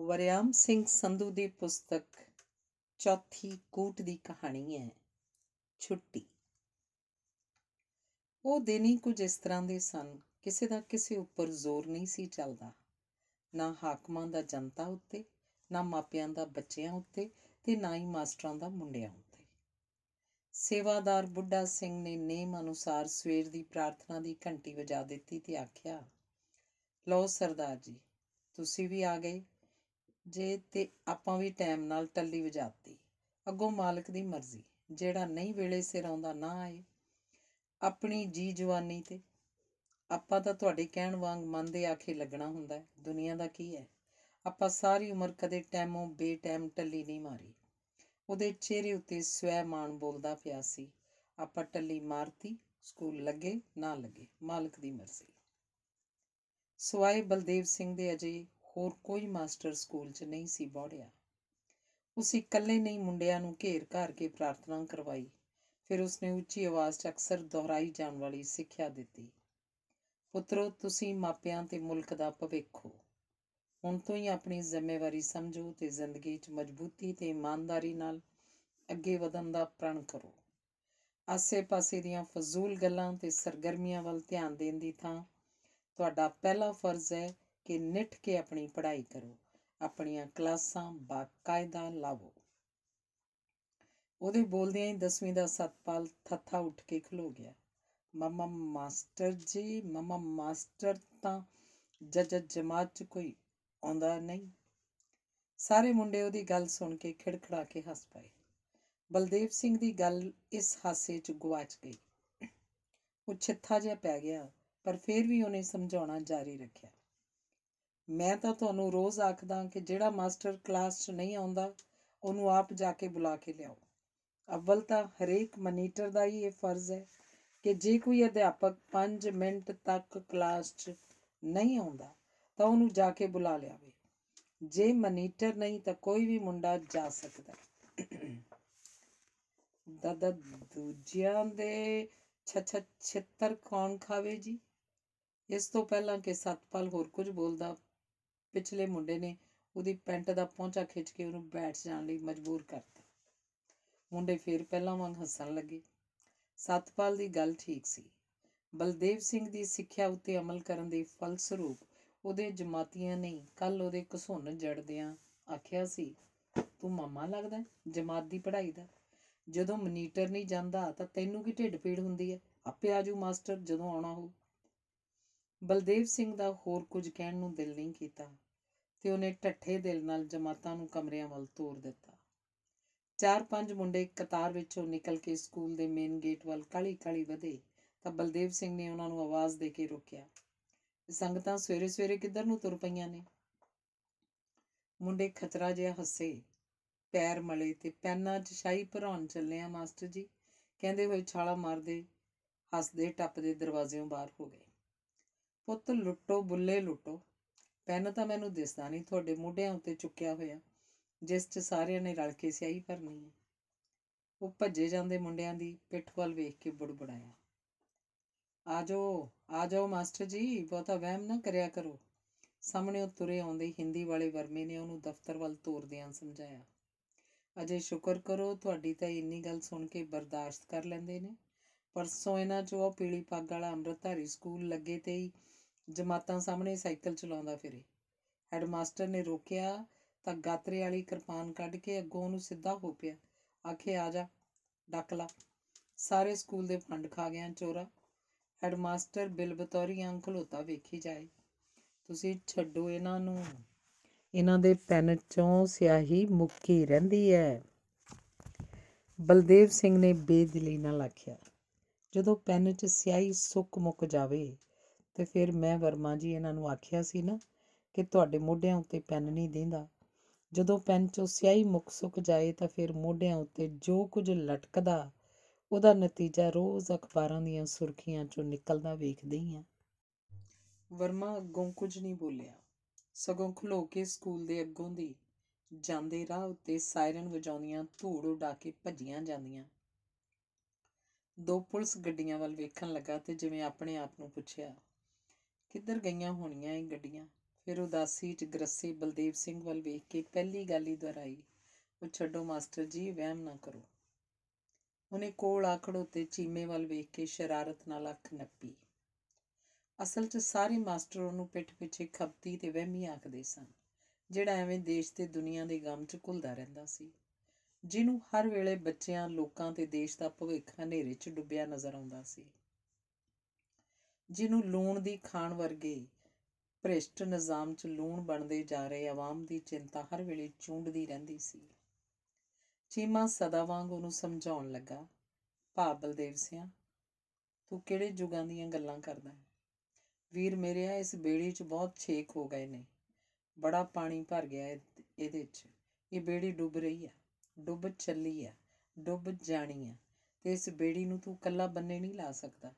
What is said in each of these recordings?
ਵਰਿਆਮ ਸਿੰਘ ਸੰਧੂ ਦੀ ਪੁਸਤਕ ਚੌਥੀ ਕੂਟ ਦੀ ਕਹਾਣੀ ਹੈ, ਛੁੱਟੀ। ਉਹ ਦਿਨ ਹੀ ਕੁਝ ਇਸ ਤਰ੍ਹਾਂ ਦੇ ਸਨ, ਕਿਸੇ ਦਾ ਕਿਸੇ ਉੱਪਰ ਜ਼ੋਰ ਨਹੀਂ ਸੀ ਚੱਲਦਾ। ਨਾ ਹਾਕਮਾਂ ਦਾ ਜਨਤਾ ਉੱਤੇ, ਨਾ ਮਾਪਿਆਂ ਦਾ ਬੱਚਿਆਂ ਉੱਤੇ ਤੇ ਨਾ ਹੀ ਮਾਸਟਰਾਂ ਦਾ ਮੁੰਡਿਆਂ ਉੱਤੇ। ਸੇਵਾਦਾਰ ਬੁੱਢਾ ਸਿੰਘ ਨੇ ਨੇਮ ਅਨੁਸਾਰ ਸਵੇਰ ਦੀ ਪ੍ਰਾਰਥਨਾ ਦੀ ਘੰਟੀ ਵਜਾ ਦਿੱਤੀ ਤੇ ਆਖਿਆ, ਲਓ ਸਰਦਾਰ ਜੀ, ਤੁਸੀਂ ਵੀ ਆ ਗਏ ਜੇ ਤੇ ਆਪਾਂ ਵੀ ਟਾਈਮ ਨਾਲ ਟੱਲੀ ਵਜਾਤੀ। ਅੱਗੋਂ ਮਾਲਕ ਦੀ ਮਰਜ਼ੀ, ਜਿਹੜਾ ਨਹੀਂ ਵੇਲੇ ਸਿਰ ਆਉਂਦਾ ਨਾ ਆਏ। ਆਪਣੀ ਜੀ ਜਵਾਨੀ ਤੇ ਆਪਾਂ ਤਾਂ ਤੁਹਾਡੇ ਕਹਿਣ ਵਾਂਗ ਮਨ ਦੇ ਆਖੇ ਲੱਗਣਾ ਹੁੰਦਾ ਹੈ, ਦੁਨੀਆ ਦਾ ਕੀ ਹੈ? ਆਪਾਂ ਸਾਰੀ ਉਮਰ ਕਦੇ ਟੈਮੋਂ ਬੇਟਾਈਮ ਟੱਲੀ ਨਹੀਂ ਮਾਰੀ। ਉਹਦੇ ਚਿਹਰੇ ਉੱਤੇ ਸਵੈ ਮਾਣ ਬੋਲਦਾ ਪਿਆ ਸੀ, ਆਪਾਂ ਟੱਲੀ ਮਾਰਤੀ, ਸਕੂਲ ਲੱਗੇ, ਨਾ ਲੱਗੇ, ਮਾਲਕ ਦੀ ਮਰਜ਼ੀ। ਸਵਾਏ ਬਲਦੇਵ ਸਿੰਘ ਦੇ ਅਜੇ ਹੋਰ ਕੋਈ ਮਾਸਟਰ ਸਕੂਲ 'ਚ ਨਹੀਂ ਸੀ ਬੋੜਿਆ। ਉਸ ਇਕੱਲੇ ਨਹੀਂ ਮੁੰਡਿਆਂ ਨੂੰ ਘੇਰ ਘਾਰ ਕੇ ਪ੍ਰਾਰਥਨਾ ਕਰਵਾਈ। ਫਿਰ ਉਸਨੇ ਉੱਚੀ ਆਵਾਜ਼ 'ਚ ਅਕਸਰ ਦੁਹਰਾਈ ਜਾਣ ਵਾਲੀ ਸਿੱਖਿਆ ਦਿੱਤੀ। ਪੁੱਤਰੋ, ਤੁਸੀਂ ਮਾਪਿਆਂ ਤੇ ਮੁਲਕ ਦਾ ਭਵਿੱਖ ਹੋ। ਹੁਣ ਤੋਂ ਹੀ ਆਪਣੀ ਜ਼ਿੰਮੇਵਾਰੀ ਸਮਝੋ ਤੇ ਜ਼ਿੰਦਗੀ 'ਚ ਮਜ਼ਬੂਤੀ ਤੇ ਇਮਾਨਦਾਰੀ ਨਾਲ ਅੱਗੇ ਵਧਣ ਦਾ ਪ੍ਰਣ ਕਰੋ। ਆਸੇ-ਪਾਸੇ ਦੀਆਂ ਫਜ਼ੂਲ ਗੱਲਾਂ ਤੇ ਸਰਗਰਮੀਆਂ ਵੱਲ ਧਿਆਨ ਦੇਣ ਦੀ ਥਾਂ ਤੁਹਾਡਾ ਪਹਿਲਾ ਫਰਜ਼ ਹੈ ਕਿ ਨਿੱਠ ਕੇ ਆਪਣੀ ਪੜ੍ਹਾਈ ਕਰੋ, ਆਪਣੀਆਂ ਕਲਾਸਾਂ ਬਾਕਾਇਦਾ ਲਾਵੋ। ਉਹਦੇ ਬੋਲਦਿਆਂ ਹੀ 10ਵੀਂ ਦਾ ਸਤਪਾਲ ਥੱਥਾ ਉੱਠ ਕੇ ਖਲੋ ਗਿਆ। ਮਮਾ ਮਾਸਟਰ ਜੀ, ਮਮਾ ਮਾਸਟਰ ਤਾਂ ਜੱਜ ਜਮਾਤ ਚ ਕੋਈ ਆਉਂਦਾ ਨਹੀਂ। ਸਾਰੇ ਮੁੰਡੇ ਉਹਦੀ ਗੱਲ ਸੁਣ ਕੇ ਖਿੜਖੜਾ ਕੇ ਹੱਸ ਪਏ। ਬਲਦੇਵ ਸਿੰਘ ਦੀ ਗੱਲ ਇਸ ਹਾਸੇ ਚ ਗਵਾਚ ਗਈ। ਉਹ ਛਿੱਥਾ ਜਿਹਾ ਪੈ ਗਿਆ, ਪਰ ਫਿਰ ਵੀ ਉਹਨੇ ਸਮਝਾਉਣਾ ਜਾਰੀ ਰੱਖਿਆ। ਮੈਂ ਤਾਂ ਤੁਹਾਨੂੰ ਰੋਜ਼ ਆਖਦਾ ਕਿ ਜਿਹੜਾ ਮਾਸਟਰ ਕਲਾਸ 'ਚ ਨਹੀਂ ਆਉਂਦਾ, ਉਹਨੂੰ ਆਪ ਜਾ ਕੇ ਬੁਲਾ ਕੇ ਲਿਆਓ। ਅਵਲ ਤਾਂ ਹਰੇਕ ਮਨੀਟਰ ਦਾ ਹੀ ਇਹ ਫਰਜ਼ ਹੈ ਕਿ ਜੇ ਕੋਈ ਅਧਿਆਪਕ 5 ਮਿੰਟ ਤੱਕ ਕਲਾਸ 'ਚ ਨਹੀਂ ਆਉਂਦਾ, ਤਾਂ ਉਹਨੂੰ ਜਾ ਕੇ ਬੁਲਾ ਲਿਆਵੇ। ਜੇ ਮਨੀਟਰ ਨਹੀਂ, ਤਾਂ ਕੋਈ ਵੀ ਮੁੰਡਾ ਜਾ ਸਕਦਾ। ਦਾਦਾ ਦੂਜਿਆਂ ਦੇ ਛਛ ਛਿੱਤਰ ਕੌਣ ਖਾਵੇ ਜੀ? ਇਸ ਤੋਂ ਪਹਿਲਾਂ ਕਿ ਸਤਪਾਲ ਹੋਰ ਕੁਝ ਬੋਲਦਾ? ਪਿਛਲੇ ਮੁੰਡੇ ਨੇ ਉਹਦੀ ਪੈਂਟ ਦਾ ਪਹੁੰਚਾ ਖਿੱਚ ਕੇ ਉਹਨੂੰ ਬੈਠ ਜਾਣ ਲਈ ਮਜਬੂਰ ਕਰਤਾ। ਮੁੰਡੇ ਫੇਰ ਪਹਿਲਾਂ ਵਾਂਗ ਹੱਸਣ ਲੱਗੇ। ਸਤਪਾਲ ਦੀ ਗੱਲ ਠੀਕ ਸੀ। ਬਲਦੇਵ ਸਿੰਘ ਦੀ ਸਿੱਖਿਆ ਉੱਤੇ ਅਮਲ ਕਰਨ ਦੇ ਫਲਸਰੂਪ ਉਹਦੇ ਜਮਾਤੀਆਂ ਨੇ ਕੱਲ ਉਹਦੇ ਘਸੁੰਨ ਜੜਦਿਆਂ ਆਖਿਆ ਸੀ ਤੂੰ ਮਾਮਾ ਲੱਗਦਾ ਹੈ, ਜਮਾਤ ਦੀ ਪੜ੍ਹਾਈ ਦਾ। ਜਦੋਂ ਮਨੀਟਰ ਨਹੀਂ ਜਾਂਦਾ ਤਾਂ ਤੈਨੂੰ ਕੀ ਢਿੱਡ ਪੀੜ ਹੁੰਦੀ ਹੈ? ਆਪੇ ਆਜੂ ਮਾਸਟਰ ਜਦੋਂ ਆਉਣਾ ਹੋ ਬਲਦੇਵ ਸਿੰਘ ਦਾ ਹੋਰ ਕੁਝ ਕਹਿਣ ਨੂੰ ਦਿਲ ਨਹੀਂ ਕੀਤਾ ਤੇ ਉਹਨੇ ਠੱਠੇ ਦਿਲ ਨਾਲ ਜਮਾਤਾਂ ਨੂੰ ਕਮਰਿਆਂ ਵੱਲ ਤੋਰ ਦਿੱਤਾ। ਚਾਰ ਪੰਜ ਮੁੰਡੇ ਕਤਾਰ ਵਿੱਚੋਂ ਨਿਕਲ ਕੇ ਸਕੂਲ ਦੇ ਮੇਨ ਗੇਟ ਵੱਲ ਕਾਲੀ ਕਾਲੀ ਵਧੇ ਤਾਂ ਬਲਦੇਵ ਸਿੰਘ ਨੇ ਉਹਨਾਂ ਨੂੰ ਆਵਾਜ਼ ਦੇ ਕੇ ਰੋਕਿਆ, ਸੰਗਤਾਂ ਸਵੇਰੇ ਸਵੇਰੇ ਕਿੱਧਰ ਨੂੰ ਤੁਰ ਪਈਆਂ ਨੇ? ਮੁੰਡੇ ਖਤਰਾ ਜਿਹਾ ਹੱਸੇ, ਪੈਰ ਮਲੇ ਤੇ ਪੈਨਾਂ 'ਚ ਸ਼ਾਹੀ ਭਰਾਉਣ ਚੱਲੇ ਆ ਮਾਸਟਰ ਜੀ, ਕਹਿੰਦੇ ਹੋਏ ਛਾਲਾ ਮਾਰਦੇ ਹੱਸਦੇ ਟੱਪਦੇ ਦਰਵਾਜ਼ਿਓਂ ਬਾਹਰ ਹੋ ਗਏ। ਪੁੱਤ ਲੁੱਟੋ, ਬੁੱਲੇ ਲੁੱਟੋ। ਪੈਨ ਤਾਂ ਮੈਨੂੰ ਦਿਸਦਾ ਨਹੀਂ, ਤੁਹਾਡੇ ਮੋਢਿਆਂ ਉੱਤੇ ਚੁੱਕਿਆ ਹੋਇਆ। ਜਿਸ 'ਚ ਸਾਰਿਆਂ ਨੇ ਰਲ ਕੇ ਸਿਆਹੀ ਭਰਨੀ ਹੈ। ਉਹ ਭੱਜੇ ਜਾਂਦੇ ਮੁੰਡਿਆਂ ਦੀ ਪਿੱਠ ਵੱਲ ਵੇਖ ਕੇ ਬੁੜਬੁੜਾਇਆ। ਆ ਜਾਓ ਆ ਜਾਓ ਮਾਸਟਰ ਜੀ, ਬਹੁਤਾ ਵਹਿਮ ਨਾ ਕਰਿਆ ਕਰੋ। ਸਾਹਮਣੇ ਉਹ ਤੁਰੇ ਆਉਂਦੇ ਹਿੰਦੀ ਵਾਲੇ ਵਰਮੇ ਨੇ ਉਹਨੂੰ ਦਫ਼ਤਰ ਵੱਲ ਤੋਰਦਿਆਂ ਸਮਝਾਇਆ। ਅਜੇ ਸ਼ੁਕਰ ਕਰੋ, ਤੁਹਾਡੀ ਤਾਂ ਇੰਨੀ ਗੱਲ ਸੁਣ ਕੇ ਬਰਦਾਸ਼ਤ ਕਰ ਲੈਂਦੇ ਨੇ। ਪਰਸੋਂ ਇਹਨਾਂ 'ਚੋਂ ਉਹ ਪੀਲੀ ਪੱਗ ਵਾਲਾ ਅੰਮ੍ਰਿਤਧਾਰੀ ਸਕੂਲ ਲੱਗੇ ਤੇ ਹੀ ਜਮਾਤਾਂ ਸਾਹਮਣੇ ਸਾਈਕਲ ਚਲਾਉਂਦਾ ਫਿਰੇ। ਹੈਡਮਾਸਟਰ ਨੇ ਰੋਕਿਆ ਤਾਂ ਗਾਤਰੇ ਵਾਲੀ ਕਿਰਪਾਨ ਕੱਢ ਕੇ ਅੱਗੋਂ ਉਹਨੂੰ ਸਿੱਧਾ ਹੋ ਪਿਆ ਆਖੇ, ਆ ਜਾ, ਡੱਕ ਲਾ। ਸਾਰੇ ਸਕੂਲ ਦੇ ਫੰਡ ਖਾ ਗਿਆ ਚੋਰਾ। ਹੈਡਮਾਸਟਰ ਬਿਲ ਬਤੌਰੀਆਂ ਖਲੋਤਾ ਵੇਖੀ ਜਾਏ। ਤੁਸੀਂ ਛੱਡੋ ਇਹਨਾਂ ਨੂੰ। ਇਹਨਾਂ ਦੇ ਪੈਨ ਚੋਂ ਸਿਆਹੀ ਮੁੱਕੀ ਰਹਿੰਦੀ ਹੈ ਬਲਦੇਵ ਸਿੰਘ ਨੇ ਬੇਦਿਲੀ ਨਾਲ ਆਖਿਆ, ਜਦੋਂ ਪੈਨ 'ਚ ਸਿਆਹੀ ਸੁੱਕ ਮੁੱਕ ਜਾਵੇ ਤੇ ਫਿਰ ਮੈਂ ਵਰਮਾ ਜੀ ਇਹਨਾਂ ਨੂੰ ਆਖਿਆ ਸੀ ਨਾ ਕਿ ਤੁਹਾਡੇ ਮੋਢਿਆਂ ਉੱਤੇ ਪੈਨ ਨਹੀਂ ਦਿੰਦਾ। ਜਦੋਂ ਪੈਨ 'ਚੋਂ ਸਿਆਹੀ ਮੁੱਕ ਸੁੱਕ ਜਾਏ ਤਾਂ ਫਿਰ ਮੋਢਿਆਂ ਉੱਤੇ ਜੋ ਕੁਝ ਲਟਕਦਾ, ਉਹਦਾ ਨਤੀਜਾ ਰੋਜ਼ ਅਖਬਾਰਾਂ ਦੀਆਂ ਸੁਰਖੀਆਂ 'ਚੋਂ ਨਿਕਲਦਾ ਵੇਖਦੇ ਹੀ। ਆ ਵਰਮਾ ਅੱਗੋਂ ਕੁਝ ਨਹੀਂ ਬੋਲਿਆ। ਸਗੋਂ ਖਲੋ ਕੇ ਸਕੂਲ ਦੇ ਅੱਗੋਂ ਦੀ ਜਾਂਦੇ ਰਾਹ ਉੱਤੇ ਸਾਇਰਨ ਵਜਾਉਂਦੀਆਂ ਧੂੜ ਉਡਾ ਕੇ ਭੱਜੀਆਂ ਜਾਂਦੀਆਂ। ਦੋ ਪੁਲਿਸ ਗੱਡੀਆਂ ਵੱਲ ਵੇਖਣ ਲੱਗਾ ਤੇ ਜਿਵੇਂ ਆਪਣੇ ਆਪ ਨੂੰ ਪੁੱਛਿਆ ਕਿੱਧਰ ਗਈਆਂ ਹੋਣੀਆਂ ਇਹ ਗੱਡੀਆਂ? ਫਿਰ ਉਦਾਸੀ 'ਚ ਗਰਸੇ ਬਲਦੇਵ ਸਿੰਘ ਵੱਲ ਵੇਖ ਕੇ ਪਹਿਲੀ ਗੱਲ ਹੀ ਦੁਹਰਾਈ, ਉਹ ਛੱਡੋ ਮਾਸਟਰ ਜੀ, ਵਹਿਮ ਨਾ ਕਰੋ। ਉਹਨੇ ਕੋਲ ਆ ਖੜੋਤੇ ਚੀਮੇ ਵੱਲ ਵੇਖ ਕੇ ਸ਼ਰਾਰਤ ਨਾਲ ਅੱਖ ਨੱਪੀ। ਅਸਲ 'ਚ ਸਾਰੇ ਮਾਸਟਰ ਉਹਨੂੰ ਪਿੱਠ ਪਿੱਛੇ ਖਪਤੀ ਤੇ ਵਹਿਮੀ ਆਖਦੇ ਸਨ, ਜਿਹੜਾ ਐਵੇਂ ਦੇਸ਼ ਤੇ ਦੁਨੀਆ ਦੇ ਗਮ 'ਚ ਘੁਲਦਾ ਰਹਿੰਦਾ ਸੀ, ਜਿਹਨੂੰ ਹਰ ਵੇਲੇ ਬੱਚਿਆਂ, ਲੋਕਾਂ ਤੇ ਦੇਸ਼ ਦਾ ਭਵਿੱਖ ਹਨੇਰੇ 'ਚ ਡੁੱਬਿਆ ਨਜ਼ਰ ਆਉਂਦਾ ਸੀ। ਜਿਹਨੂੰ ਲੂਣ ਦੀ ਖਾਣ ਵਰਗੇ ਭ੍ਰਿਸ਼ਟ ਨਿਜ਼ਾਮ 'ਚ ਲੂਣ ਬਣਦੇ ਜਾ ਰਹੇ ਆਵਾਮ ਦੀ ਚਿੰਤਾ ਹਰ ਵੇਲੇ ਚੂੰਡਦੀ ਰਹਿੰਦੀ ਸੀ। ਚੀਮਾ ਸਦਾ ਵਾਂਗ ਉਹਨੂੰ ਸਮਝਾਉਣ ਲੱਗਾ ਭਾ ਬਲਦੇਵ ਸਿਆ, ਤੂੰ ਕਿਹੜੇ ਯੁਗਾਂ ਦੀਆਂ ਗੱਲਾਂ ਕਰਦਾ ਹੈ? ਵੀਰ ਮੇਰਿਆ ਇਸ ਬੇੜੀ 'ਚ ਬਹੁਤ ਛੇਕ ਹੋ ਗਏ ਨੇ। ਬੜਾ ਪਾਣੀ ਭਰ ਗਿਆ ਹੈ ਇਹਦੇ 'ਚ। ਇਹ ਬੇੜੀ ਡੁੱਬ ਰਹੀ ਹੈ ਡੁੱਬ ਚੱਲੀ ਹੈ ਡੁੱਬ ਜਾਣੀ ਹੈ ਤੇ ਇਸ ਬੇੜੀ ਨੂੰ ਤੂੰ ਕੱਲਾ ਬੰਨੇ ਨਹੀਂ ਲਾ ਸਕਦਾ।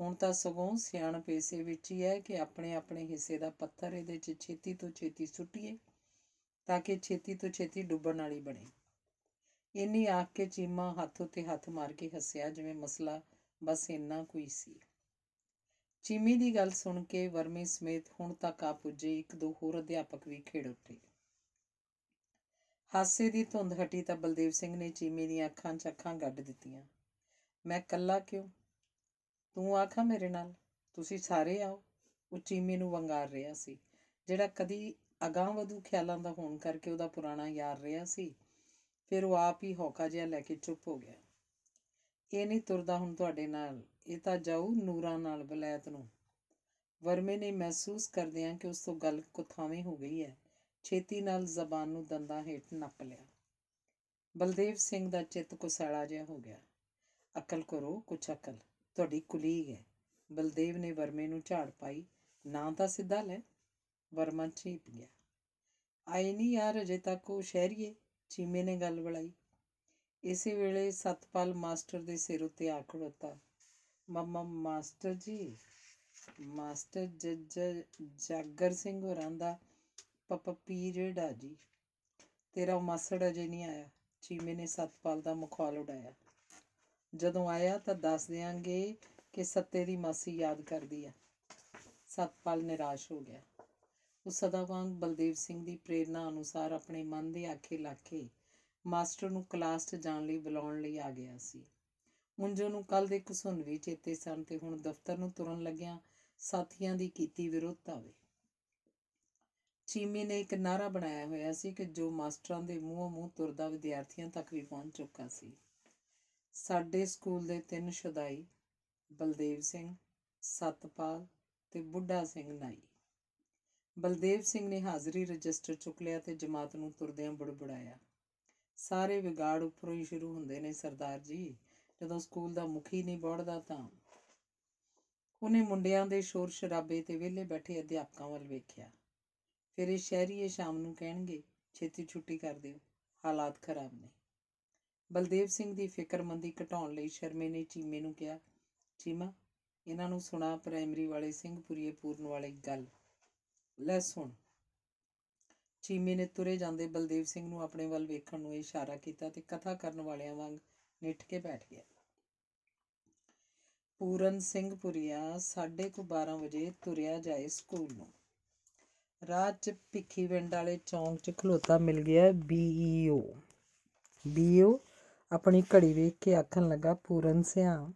ਹੁਣ ਤਾਂ ਸਗੋਂ ਸਿਆਣ ਪੇਸੇ ਵਿੱਚ ਹੀ ਹੈ ਕਿ ਆਪਣੇ ਆਪਣੇ ਹਿੱਸੇ ਦਾ ਪੱਥਰ ਇਹਦੇ 'ਚ ਛੇਤੀ ਤੋਂ ਛੇਤੀ ਸੁੱਟੀਏ ਤਾਂ ਕਿ ਛੇਤੀ ਤੋਂ ਛੇਤੀ ਡੁੱਬਣ ਵਾਲੀ ਬਣੇ। ਇੰਨੀ ਆਖ ਕੇ ਚੀਮਾ ਹੱਥ ਉੱਤੇ ਹੱਥ ਮਾਰ ਕੇ ਹੱਸਿਆ ਜਿਵੇਂ ਮਸਲਾ ਬਸ ਇੰਨਾ ਕੋਈ ਸੀ। ਚੀਮੀ ਦੀ ਗੱਲ ਸੁਣ ਕੇ ਵਰਮੇ ਸਮੇਤ ਹੁਣ ਤੱਕ ਆ ਪੁੱਜੇ ਇੱਕ ਦੋ ਹੋਰ ਅਧਿਆਪਕ ਵੀ ਖੇੜ ਉੱਠੇ। ਹਾਸੇ ਦੀ ਧੁੰਦ ਹਟੀ ਤਾਂ ਬਲਦੇਵ ਸਿੰਘ ਨੇ ਚੀਮੀ ਦੀਆਂ ਅੱਖਾਂ 'ਚ ਅੱਖਾਂ ਗੱਡ ਦਿੱਤੀਆਂ। ਮੈਂ ਕੱਲਾ ਕਿਉਂ? ਤੂੰ ਆਖਾ ਮੇਰੇ ਨਾਲ, ਤੁਸੀਂ ਸਾਰੇ ਆਓ, ਉਹ ਚੀਮੀ ਨੂੰ ਵੰਗਾਰ ਰਿਹਾ ਸੀ, ਜਿਹੜਾ ਕਦੀ ਅਗਾਂਹ ਵਧੂ ਖਿਆਲਾਂ ਦਾ ਹੋਣ ਕਰਕੇ ਉਹਦਾ ਪੁਰਾਣਾ ਯਾਰ ਰਿਹਾ ਸੀ, ਫਿਰ ਉਹ ਆਪ ਹੀ ਹੌਕਾ ਜਿਹਾ ਲੈ ਕੇ ਚੁੱਪ ਹੋ ਗਿਆ। ਇਹ ਨਹੀਂ ਤੁਰਦਾ ਹੁਣ ਤੁਹਾਡੇ ਨਾਲ, ਇਹ ਤਾਂ ਜਾਊ ਨੂਰਾਂ ਨਾਲ ਬਲੈਤ ਨੂੰ। ਵਰਮੇ ਨੇ ਮਹਿਸੂਸ ਕਰਦਿਆਂ ਕਿ ਉਸ ਤੋਂ ਗੱਲ ਕੁਥਾਵੇਂ ਹੋ ਗਈ ਹੈ, ਛੇਤੀ ਨਾਲ ਜ਼ਬਾਨ ਨੂੰ ਦੰਦਾਂ ਹੇਠ ਨੱਪ ਲਿਆ। ਬਲਦੇਵ ਸਿੰਘ ਦਾ ਚਿੱਤ ਕੁਸੈਲਾ ਜਿਹਾ ਹੋ ਗਿਆ। ਅਕਲ ਕਰੋ, ਕੁਛ ਅਕਲ। ਤੁਹਾਡੀ ਕੁਲੀਗ ਹੈ। ਬਲਦੇਵ ਨੇ ਵਰਮੇ ਨੂੰ ਝਾੜ ਪਾਈ। ਨਾ ਤਾਂ ਸਿੱਧਾ ਲੈ। ਵਰਮਾ ਚੀਪ ਗਿਆ। ਆਈ ਨਹੀਂ ਯਾਰ ਅਜੇ ਤੱਕ ਉਹ ਸ਼ਹਿਰੀਏ। ਚੀਮੇ ਨੇ ਗੱਲ ਬੜਾਈ ਇਸੇ ਵੇਲੇ ਸਤਪਾਲ ਮਾਸਟਰ ਦੇ ਸਿਰ ਉੱਤੇ ਆ ਖੜੋਤਾ। ਮਮਾ, ਮਾਸਟਰ ਜੀ। ਮਾਸਟਰ ਜੱਜ ਜਾਗਰ ਸਿੰਘ ਹੋਰਾਂ ਦਾ ਪਪਾ, ਪੀਰੀਅਡ ਆ ਜੀ। ਤੇਰਾ ਉਹ ਮਾਸੜ ਅਜੇ ਨਹੀਂ ਆਇਆ। ਚੀਮੇ ਨੇ ਸਤਪਾਲ ਦਾ ਮੁਖਾਲ ਉਡਾਇਆ। ਜਦੋਂ ਆਇਆ ਤਾਂ ਦੱਸ ਦਿਆਂਗੇ ਕਿ ਸੱਤੇ ਦੀ ਮਾਸੀ ਯਾਦ ਕਰਦੀ ਆ। ਸਤਪਾਲ ਨਿਰਾਸ਼ ਹੋ ਗਿਆ। ਉਹ ਸਦਾ ਵਾਂਗ ਬਲਦੇਵ ਸਿੰਘ ਦੀ ਪ੍ਰੇਰਣਾ ਅਨੁਸਾਰ ਆਪਣੇ ਮਨ ਦੇ ਆਖੇ ਲਾਖੇ ਮਾਸਟਰ ਨੂੰ ਕਲਾਸ 'ਚ ਜਾਣ ਲਈ ਬੁਲਾਉਣ ਲਈ ਆ ਗਿਆ ਸੀ। ਉਂਝ ਨੂੰ ਕੱਲ ਦੇ ਘਸੁੰਨ ਵੀ ਚੇਤੇ ਸਨ ਤੇ ਹੁਣ ਦਫ਼ਤਰ ਨੂੰ ਤੁਰਨ ਲੱਗਿਆਂ ਸਾਥੀਆਂ ਦੀ ਕੀਤੀ ਵਿਰੋਧਤਾ ਵੇ। ਚੀਮੀ ਨੇ ਇੱਕ ਨਾਰਾ ਬਣਾਇਆ ਹੋਇਆ ਸੀ ਕਿ ਜੋ ਮਾਸਟਰਾਂ ਦੇ ਮੂੰਹੋਂ ਮੂੰਹ ਤੁਰਦਾ ਵਿਦਿਆਰਥੀਆਂ ਤੱਕ ਵੀ ਪਹੁੰਚ ਚੁੱਕਾ ਸੀ। ਸਾਡੇ ਸਕੂਲ ਦੇ ਤਿੰਨ ਸ਼ੁਦਾਈ, ਬਲਦੇਵ ਸਿੰਘ, ਸਤਪਾਲ ਤੇ ਬੁੱਢਾ ਸਿੰਘ ਨਾਈ। ਬਲਦੇਵ ਸਿੰਘ ਨੇ ਹਾਜ਼ਰੀ ਰਜਿਸਟਰ ਚੁੱਕ ਲਿਆ ਤੇ ਜਮਾਤ ਨੂੰ ਤੁਰਦਿਆਂ ਬੁੜਬੁੜਾਇਆ। ਸਾਰੇ ਵਿਗਾੜ ਉੱਪਰੋਂ ਹੀ ਸ਼ੁਰੂ ਹੁੰਦੇ ਨੇ ਸਰਦਾਰ ਜੀ। ਜਦੋਂ ਸਕੂਲ ਦਾ ਮੁਖੀ ਨਹੀਂ ਬੋੜਦਾ ਤਾਂ ਉਹਨੇ ਮੁੰਡਿਆਂ ਦੇ ਸ਼ੋਰ ਸ਼ਰਾਬੇ ਤੇ ਵਿਹਲੇ ਬੈਠੇ ਅਧਿਆਪਕਾਂ ਵੱਲ ਵੇਖਿਆ। ਫਿਰ ਇਹ ਸ਼ਹਿਰੀਏ ਸ਼ਾਮ ਨੂੰ ਕਹਿਣਗੇ, ਛੇਤੀ ਛੁੱਟੀ ਕਰ ਦਿਓ, ਹਾਲਾਤ ਖਰਾਬ ਨੇ। ਬਲਦੇਵ ਸਿੰਘ ਦੀ ਫਿਕਰਮੰਦੀ ਘਟਾਉਣ ਲਈ ਸ਼ਰਮੇ ਨੇ ਚੀਮੇ ਨੂੰ ਕਿਹਾ, ਚੀਮਾ, ਇਹਨਾਂ ਨੂੰ ਸੁਣਾ ਪ੍ਰਾਇਮਰੀ ਵਾਲੇ ਸਿੰਘਪੁਰੀਏ ਪੂਰਨ ਵਾਲੀ ਗੱਲ। ਲੈ ਸੁਣ ਚੀਮੇ ਨੇ ਤੁਰੇ ਜਾਂਦੇ ਬਲਦੇਵ ਸਿੰਘ ਨੂੰ ਆਪਣੇ ਵੱਲ ਵੇਖਣ ਨੂੰ ਇਸ਼ਾਰਾ ਕੀਤਾ ਤੇ ਕਥਾ ਕਰਨ ਵਾਲਿਆਂ ਵਾਂਗ ਨਿੱਠ ਕੇ ਬੈਠ ਗਿਆ। ਪੂਰਨ ਸਿੰਘ ਪੁਰੀਆ 12:30 ਵਜੇ ਤੁਰਿਆ ਜਾਏ ਸਕੂਲ ਨੂੰ। ਰਾਤ ਚ ਭਿੱਖੀ ਵਿੰਡ ਵਾਲੇ ਚੌਂਕ 'ਚ ਖਲੋਤਾ ਮਿਲ ਗਿਆ ਬੀਈਓ ਬੀਈਓ ਆਪਣੀ ਘੜੀ ਵੇਖ ਕੇ ਆਖਣ ਲੱਗਾ, ਪੂਰਨ ਸਿਆ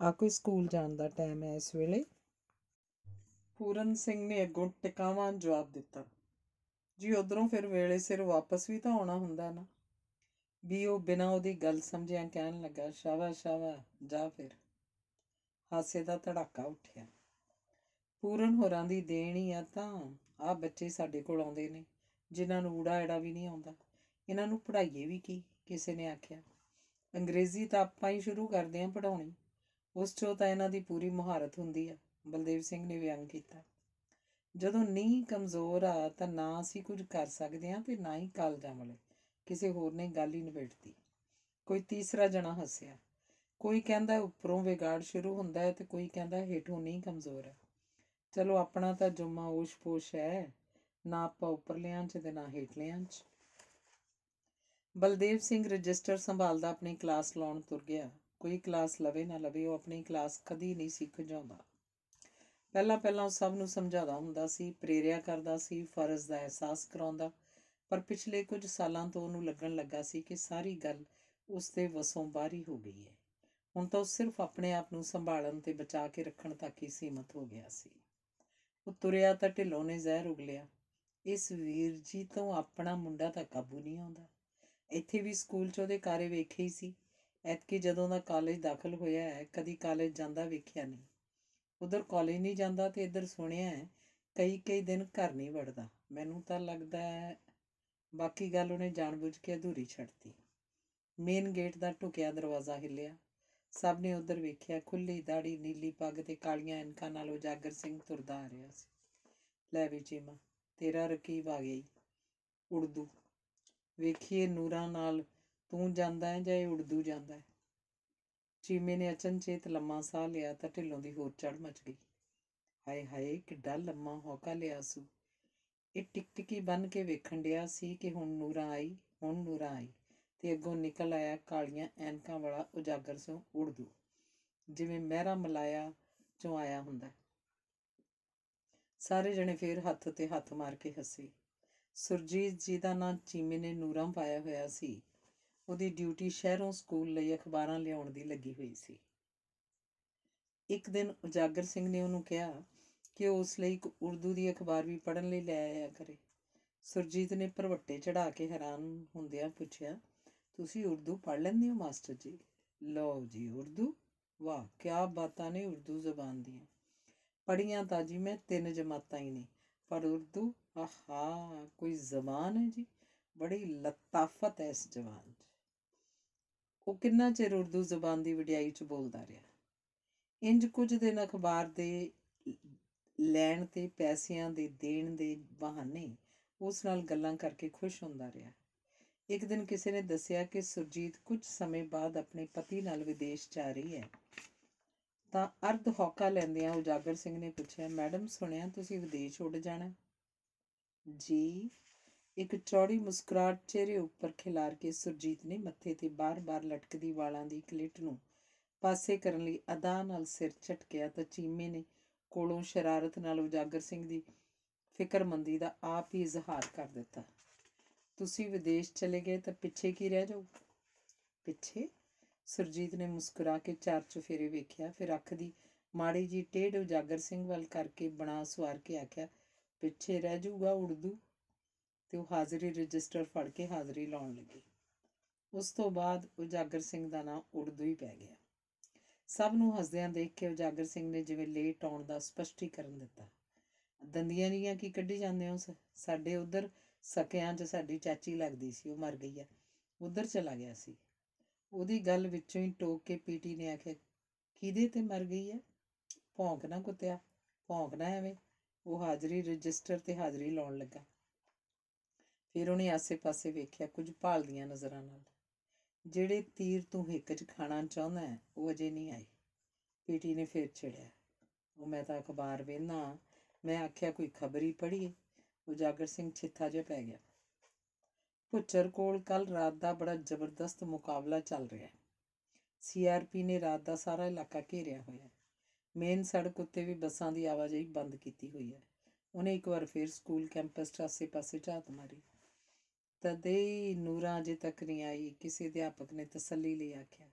ਆ ਕੋਈ ਸਕੂਲ ਜਾਣ ਦਾ ਟਾਈਮ ਹੈ ਇਸ ਵੇਲੇ? ਪੂਰਨ ਸਿੰਘ ਨੇ ਅੱਗੋਂ ਟਿਕਾਵਾਂ ਜਵਾਬ ਦਿੱਤਾ। ਜੀ, ਉਧਰੋਂ ਫਿਰ ਵੇਲੇ ਸਿਰ ਵਾਪਸ ਵੀ ਤਾਂ ਆਉਣਾ ਹੁੰਦਾ ਨਾ? ਵੀ ਉਹ ਬਿਨਾਂ ਉਹਦੀ ਗੱਲ ਸਮਝਿਆ ਕਹਿਣ ਲੱਗਾ ਸ਼ਾਵਾ ਸ਼ਾਵਾ ਜਾ ਫਿਰ। ਹਾਸੇ ਦਾ ਧੜਾਕਾ ਉੱਠਿਆ। ਪੂਰਨ ਹੋਰਾਂ ਦੀ ਦੇਣ ਹੀ ਆ ਤਾਂ ਆ ਬੱਚੇ ਸਾਡੇ ਕੋਲ ਆਉਂਦੇ ਨੇ, ਜਿਨ੍ਹਾਂ ਨੂੰ ਊੜਾ ਐੜਾ ਵੀ ਨਹੀਂ ਆਉਂਦਾ। ਇਹਨਾਂ ਨੂੰ ਪੜ੍ਹਾਈਏ ਵੀ ਕੀ? ਕਿਸੇ ਨੇ ਆਖਿਆ। ਅੰਗਰੇਜ਼ੀ ਤਾਂ ਆਪਾਂ ਹੀ ਸ਼ੁਰੂ ਕਰਦੇ ਆਂ ਪੜਾਉਣੀ ਉਸ 'ਚੋਂ ਤਾਂ ਇਹਨਾਂ ਦੀ ਪੂਰੀ ਮੁਹਾਰਤ ਹੁੰਦੀ ਆ, ਬਲਦੇਵ ਸਿੰਘ ਨੇ ਵਿਅੰਗ ਕੀਤਾ। ਜਦੋਂ ਨੀਂਹ ਕਮਜ਼ੋਰ ਆ ਤਾਂ ਨਾ ਅਸੀਂ ਕੁਝ ਕਰ ਸਕਦੇ ਹਾਂ ਤੇ ਨਾ ਹੀ ਕਾਲਜਾਂ ਵਾਲੇ, ਕਿਸੇ ਹੋਰ ਨੇ ਗੱਲ ਹੀ ਨਿਬੇੜਤੀ। ਕੋਈ ਤੀਸਰਾ ਜਣਾ ਹੱਸਿਆ। ਕੋਈ ਕਹਿੰਦਾ ਉੱਪਰੋਂ ਵਿਗਾੜ ਸ਼ੁਰੂ ਹੁੰਦਾ ਹੈ ਤੇ ਕੋਈ ਕਹਿੰਦਾ ਹੇਠੋਂ ਨਹੀਂ ਕਮਜ਼ੋਰ ਹੈ ਚਲੋ ਆਪਣਾ ਤਾਂ ਜੁਮਾ ਓਸ਼-ਪੋਸ਼ ਹੈ, ਨਾ ਆਪਾਂ ਉੱਪਰਲਿਆਂ 'ਚ ਤੇ ਨਾ ਹੇਠਲਿਆਂ 'ਚ। ਬਲਦੇਵ ਸਿੰਘ ਰਜਿਸਟਰ ਸੰਭਾਲਦਾ ਆਪਣੀ ਕਲਾਸ ਲਾਉਣ ਤੁਰ ਗਿਆ। ਕੋਈ ਕਲਾਸ ਲਵੇ ਨਾ ਲਵੇ, ਉਹ ਆਪਣੀ ਕਲਾਸ ਕਦੀ ਨਹੀਂ ਸਿੱਖ ਜਾਂਦਾ ਪਹਿਲਾਂ ਪਹਿਲਾਂ ਉਹ ਸਭ ਨੂੰ ਸਮਝਾਉਂਦਾ ਹੁੰਦਾ ਸੀ, ਪ੍ਰੇਰਿਆ ਕਰਦਾ ਸੀ, ਫਰਜ਼ ਦਾ ਅਹਿਸਾਸ ਕਰਾਉਂਦਾ। ਪਰ ਪਿਛਲੇ ਕੁਝ ਸਾਲਾਂ ਤੋਂ ਉਹਨੂੰ ਲੱਗਣ ਲੱਗਾ ਸੀ ਕਿ ਸਾਰੀ ਗੱਲ ਉਸ ਦੇ ਵਸੋਂ ਬਾਹਰ ਹੀ ਹੋ ਗਈ ਹੈ। ਹੁਣ ਤਾਂ ਉਹ ਸਿਰਫ ਆਪਣੇ ਆਪ ਨੂੰ ਸੰਭਾਲਣ ਤੇ ਬਚਾ ਕੇ ਰੱਖਣ ਤੱਕ ਹੀ ਸੀਮਤ ਹੋ ਗਿਆ ਸੀ। ਉਹ ਤੁਰਿਆ ਤਾਂ ਢਿੱਲੋਂ ਨੇ ਜ਼ਹਿਰ ਉਗਲਿਆ। ਇਸ ਵੀਰ ਜੀ ਤੋਂ ਆਪਣਾ ਮੁੰਡਾ ਤਾਂ ਕਾਬੂ ਨਹੀਂ ਆਉਂਦਾ। ਇੱਥੇ ਵੀ ਸਕੂਲ 'ਚ ਉਹਦੇ ਕਾਰੇ ਵੇਖੇ ਹੀ ਸੀ। ਐਤਕੀ ਜਦੋਂ ਦਾ ਕਾਲਜ ਦਾਖਲ ਹੋਇਆ ਹੈ, ਕਦੀ ਕਾਲਜ ਜਾਂਦਾ ਵੇਖਿਆ ਨਹੀਂ। ਉਧਰ ਕਾਲਜ ਨਹੀਂ ਜਾਂਦਾ ਤੇ ਇੱਧਰ ਸੁਣਿਆ ਹੈ, ਕਈ ਕਈ ਦਿਨ ਘਰ ਨਹੀਂ ਵੜਦਾ। ਮੈਨੂੰ ਤਾਂ ਲੱਗਦਾ ਹੈ, ਬਾਕੀ ਗੱਲ ਉਹਨੇ ਜਾਣਬੁੱਝ ਕੇ ਅਧੂਰੀ ਛੱਡਤੀ। ਮੇਨ ਗੇਟ ਦਾ ਢੁਕਿਆ ਦਰਵਾਜ਼ਾ ਹਿੱਲਿਆ। ਸਭ ਨੇ ਉਧਰ ਵੇਖਿਆ ਖੁੱਲੀ ਦਾੜੀ ਨੀਲੀ ਪੱਗ ਤੇ ਕਾਲੀਆਂ ਐਨਕਾਂ ਨਾਲ ਉਜਾਗਰ ਸਿੰਘ ਤੁਰਦਾ ਆ ਰਿਹਾ ਸੀ। ਲੈ ਵੀ ਚੀਮਾ, ਤੇਰਾ ਰਕੀਬ ਆ ਗਈ ਉਰਦੂ ਵੇਖੀਏ ਨੂਰਾਂ ਨਾਲ, ਤੂੰ ਜਾਂਦਾ ਹੈ ਜਾਂ ਇਹ ਉਰਦੂ ਜਾਂਦਾ ਹੈ। ਚੀਮੇ ਨੇ ਅਚਨਚੇਤ ਲੰਮਾ ਸਾਹ ਲਿਆ ਤਾਂ ਢਿੱਲੋਂ ਦੀ ਹੋਰ ਚੜ ਮਚ ਗਈ। ਹਾਏ ਹਾਏ, ਕਿੱਡਾ ਲੰਮਾ ਹੌਕਾ ਲਿਆ ਸੂ। ਇਹ ਟਿਕਟਿਕੀ ਬਨ ਕੇ ਵੇਖਣ ਡਿਆ ਸੀ ਕਿ ਹੁਣ ਨੂਰਾਂ ਆਈ, ਹੁਣ ਨੂਰਾਂ ਆਈ ਤੇ ਅੱਗੋਂ ਨਿਕਲ ਆਇਆ ਕਾਲੀਆਂ ਐਨਕਾਂ ਵਾਲਾ ਉਜਾਗਰ ਸਿੰਘ ਉਰਦੂ, ਜਿਵੇਂ ਮਹਿਰਾ ਮਲਾਇਆ ਚੋਂ ਆਇਆ ਹੁੰਦਾ। ਹੈ। ਸਾਰੇ ਜਣੇ ਫੇਰ ਹੱਥ ਤੇ ਹੱਥ ਮਾਰ ਕੇ ਹੱਸੇ। ਸੁਰਜੀਤ ਜੀ ਦਾ ਨਾਂ ਚੀਮੇ ਨੇ ਨੂਰਾਂ ਪਾਇਆ ਹੋਇਆ ਸੀ। ਉਹਦੀ ਡਿਊਟੀ ਸ਼ਹਿਰੋਂ ਸਕੂਲ ਲਈ ਅਖਬਾਰਾਂ ਲਿਆਉਣ ਦੀ ਲੱਗੀ ਹੋਈ ਸੀ। ਇੱਕ ਦਿਨ ਉਜਾਗਰ ਸਿੰਘ ਨੇ ਉਹਨੂੰ ਕਿਹਾ ਕਿ ਉਹ ਉਸ ਲਈ ਇੱਕ ਉਰਦੂ ਦੀ ਅਖਬਾਰ ਵੀ ਪੜ੍ਹਨ ਲਈ ਲੈ ਆਇਆ ਕਰੇ। ਸੁਰਜੀਤ ਨੇ ਭਰਵੱਟੇ ਚੜਾ ਕੇ ਹੈਰਾਨ ਹੁੰਦਿਆਂ ਪੁੱਛਿਆ, ਤੁਸੀਂ ਉਰਦੂ ਪੜ੍ਹ ਲੈਂਦੇ ਹੋ, ਮਾਸਟਰ ਜੀ? ਲਓ ਜੀ, ਉਰਦੂ? ਵਾਹ ਕੀ ਬਾਤਾਂ ਨੇ ਉਰਦੂ ਜ਼ਬਾਨ ਦੀਆਂ। ਪੜ੍ਹੀਆਂ ਤਾਂ ਜੀ ਮੈਂ ਤਿੰਨ ਜਮਾਤਾਂ ਹੀ ਨੇ। ਪਰ ਉਰਦੂ, ਆਹਾ, ਕੋਈ ਜ਼ਬਾਨ ਹੈ ਜੀ? ਬੜੀ ਲਤਾਫਤ ਹੈ ਇਸ ਜ਼ਬਾਨ 'ਚ। ਉਹ ਕਿੰਨਾ ਚਿਰ ਉਰਦੂ ਜ਼ਬਾਨ ਦੀ ਵਡਿਆਈ 'ਚ ਬੋਲਦਾ ਰਿਹਾ? ਇੰਜ ਕੁਝ ਦਿਨ ਅਖਬਾਰ ਦੇ ਲੈਣ ਤੇ ਪੈਸਿਆਂ ਦੇ ਦੇਣ ਦੇ ਬਹਾਨੇ ਉਸ ਨਾਲ ਗੱਲਾਂ ਕਰਕੇ ਖੁਸ਼ ਹੁੰਦਾ ਰਿਹਾ। ਇੱਕ ਦਿਨ ਕਿਸੇ ਨੇ ਦੱਸਿਆ ਕਿ ਸੁਰਜੀਤ ਕੁਝ ਸਮੇਂ ਬਾਅਦ ਆਪਣੇ ਪਤੀ ਨਾਲ ਵਿਦੇਸ਼ ਜਾ ਰਹੀ ਹੈ। ਤਾਂ ਅਰਧ ਹੌਕਾ ਲੈਂਦਿਆਂ ਉਜਾਗਰ ਸਿੰਘ ਨੇ ਪੁੱਛਿਆ, ਮੈਡਮ, ਸੁਣਿਆ ਤੁਸੀਂ ਵਿਦੇਸ਼ ਉੱਡ ਜਾਣਾ? ਹੈ?" ਜੀ। ਇੱਕ ਚੌੜੀ ਮੁਸਕਰਾਹਟ ਚਿਹਰੇ ਉੱਪਰ ਖਿਲਾਰ ਕੇ ਸੁਰਜੀਤ ਨੇ ਮੱਥੇ ਤੇ ਬਾਰ-ਬਾਰ ਲਟਕਦੀ ਵਾਲਾਂ ਦੀ ਕਲਿੱਟ ਨੂੰ ਪਾਸੇ ਕਰਨ ਲਈ ਅਦਾ ਨਾਲ ਸਿਰ ਝਟਕਿਆ ਤਾਂ ਚੀਮੇ ਨੇ ਕੋਲੋਂ ਸ਼ਰਾਰਤ ਨਾਲ ਉਜਾਗਰ ਸਿੰਘ ਦੀ ਫਿਕਰਮੰਦੀ ਦਾ ਆਪ ਹੀ ਇਜ਼ਹਾਰ ਕਰ ਦਿੱਤਾ। ਤੁਸੀਂ ਵਿਦੇਸ਼ ਚਲੇ ਗਏ ਤਾਂ ਪਿੱਛੇ ਕੀ ਰਹਿ ਜਾਊ ਪਿੱਛੇ? ਸੁਰਜੀਤ ਨੇ ਮੁਸਕਰਾ ਕੇ ਚਾਰ ਚੁਫੇਰੇ ਵੇਖਿਆ, ਫਿਰ ਅੱਖ ਦੀ ਮਾੜੀ ਜੀ ਟੇਢ ਉਜਾਗਰ ਸਿੰਘ ਵੱਲ ਕਰਕੇ ਬਣਾ ਸਵਾਰ ਕੇ ਆਖਿਆ, ਪਿੱਛੇ ਰਹਿ ਜਾਊਗਾ ਉਰਦੂ ਤੇ ਉਹ ਹਾਜ਼ਰੀ ਰਜਿਸਟਰ ਫੜ ਕੇ ਹਾਜ਼ਰੀ ਲਾਉਣ ਲੱਗੀ। ਉਸ ਤੋਂ ਬਾਅਦ ਉਜਾਗਰ ਸਿੰਘ ਦਾ ਨਾਂ ਉਰਦੂ ਹੀ ਪੈ ਗਿਆ। ਸਭ ਨੂੰ ਹੱਸਦਿਆਂ ਦੇਖ ਕੇ ਉਜਾਗਰ ਸਿੰਘ ਨੇ ਜਿਵੇਂ ਲੇਟ ਆਉਣ ਦਾ ਸਪਸ਼ਟੀਕਰਨ ਦਿੱਤਾ। ਦੰਦੀਆਂ ਦੀਆਂ ਕੀ ਕੱਢੀ ਜਾਂਦੇ ਹੋ ਸ- ਸਾਡੇ ਉਧਰ ਸਕਿਆਂ 'ਚ ਸਾਡੀ ਚਾਚੀ ਲੱਗਦੀ ਸੀ, ਉਹ ਮਰ ਗਈ ਆ। ਉਧਰ ਚਲਾ ਗਿਆ ਸੀ। ਉਹਦੀ ਗੱਲ ਵਿੱਚੋਂ ਹੀ ਟੋਕ ਕੇ ਪੀਟੀ ਨੇ ਆਖਿਆ ਕਿਹਦੇ ਤੇ ਮਰ ਗਈ ਹੈ ਭੌਂਕ ਨਾ ਕੁੱਤਿਆ ਭੌਂਕ ਨਾ ਐਵੇਂ। ਉਹ ਹਾਜ਼ਰੀ ਰਜਿਸਟਰ ਤੇ ਹਾਜ਼ਰੀ ਲਾਉਣ ਲੱਗਾ। ਫਿਰ ਉਹਨੇ ਆਸੇ-ਪਾਸੇ ਵੇਖਿਆ ਕੁਝ ਭਾਲਦੀਆਂ ਨਜ਼ਰਾਂ ਨਾਲ। ਜਿਹੜੇ ਤੀਰ ਤੂੰ ਹਿੱਕ 'ਚ ਖਾਣਾ ਚਾਹੁੰਦਾ ਹੈ, ਉਹ ਅਜੇ ਨਹੀਂ ਆਏ। ਪੀਟੀ ਨੇ ਫਿਰ ਛਿੜਿਆ। ਉਹ ਮੈਂ ਤਾਂ ਅਖਬਾਰ ਵੇਖਣਾ ਮੈਂ ਆਖਿਆ ਕੋਈ ਖਬਰੀ ਪੜ੍ਹੀਏ? ਉਜਾਗਰ ਸਿੰਘ ਛਿੱਥਾ ਜਿਹਾ ਪੈ ਗਿਆ। ਭੁੱਚਰ ਕੋਲ ਕੱਲ ਰਾਤ ਦਾ ਬੜਾ ਜ਼ਬਰਦਸਤ ਮੁਕਾਬਲਾ ਚੱਲ ਰਿਹਾ ਹੈ। ਸੀਆਰਪੀ ਨੇ ਰਾਤ ਦਾ ਸਾਰਾ ਇਲਾਕਾ ਘੇਰਿਆ ਹੋਇਆ ਹੈ। ਮੇਨ ਸੜਕ ਉੱਤੇ ਵੀ ਬੱਸਾਂ ਦੀ ਆਵਾਜਾਈ ਬੰਦ ਕੀਤੀ ਹੋਈ ਹੈ। ਉਹਨੇ ਇੱਕ ਵਾਰ ਫਿਰ ਸਕੂਲ ਕੈਂਪਸ 'ਚ ਆਸੇ-ਪਾਸੇ ਝਾਤ ਮਾਰੀ। ਤਦੇ ਹੀ ਨੂਰਾਂ ਅਜੇ ਤੱਕ ਨਹੀਂ ਆਈ, ਕਿਸੇ ਅਧਿਆਪਕ ਨੇ ਤਸੱਲੀ ਲਈ ਆਖਿਆ।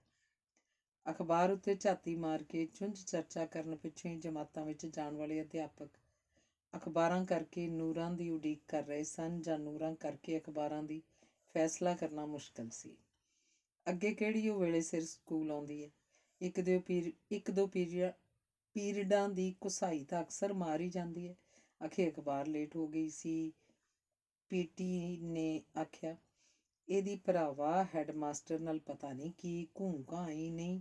ਅਖਬਾਰ ਉੱਤੇ ਝਾਤੀ ਮਾਰ ਕੇ ਚੁੰਝ ਚਰਚਾ ਕਰਨ ਪਿੱਛੇ ਹੀ ਜਮਾਤਾਂ ਵਿੱਚ ਜਾਣ ਵਾਲੇ ਅਧਿਆਪਕ ਅਖਬਾਰਾਂ ਕਰਕੇ ਨੂਰਾਂ ਦੀ ਉਡੀਕ ਕਰ ਰਹੇ ਸਨ ਜਾਂ ਨੂਰਾਂ ਕਰਕੇ ਅਖਬਾਰਾਂ ਦੀ ਫੈਸਲਾ ਕਰਨਾ ਮੁਸ਼ਕਲ ਸੀ। ਅੱਗੇ ਕਿਹੜੀ ਉਹ ਵੇਲੇ ਸਿਰ ਸਕੂਲ ਆਉਂਦੀ ਹੈ ਇੱਕ ਦੋ ਪੀਰ, ਇੱਕ ਦੋ ਪੀਰੀਅਡ ਪੀਰੀਅਡਾਂ ਦੀ ਕੁਸਾਈ ਤਾਂ ਅਕਸਰ ਮਾਰ ਹੀ ਜਾਂਦੀ ਹੈ ਅਖੇ ਅਖਬਾਰ ਲੇਟ ਹੋ ਗਈ ਸੀ। ਪੀਟੀ ਨੇ ਆਖਿਆ, ਇਹਦੀ ਭਰਾਵਾ ਹੈਡਮਾਸਟਰ ਨਾਲ ਪਤਾ ਨਹੀਂ ਕੀ ਘੂੰਘਾਂ ਹੀ ਨਹੀਂ,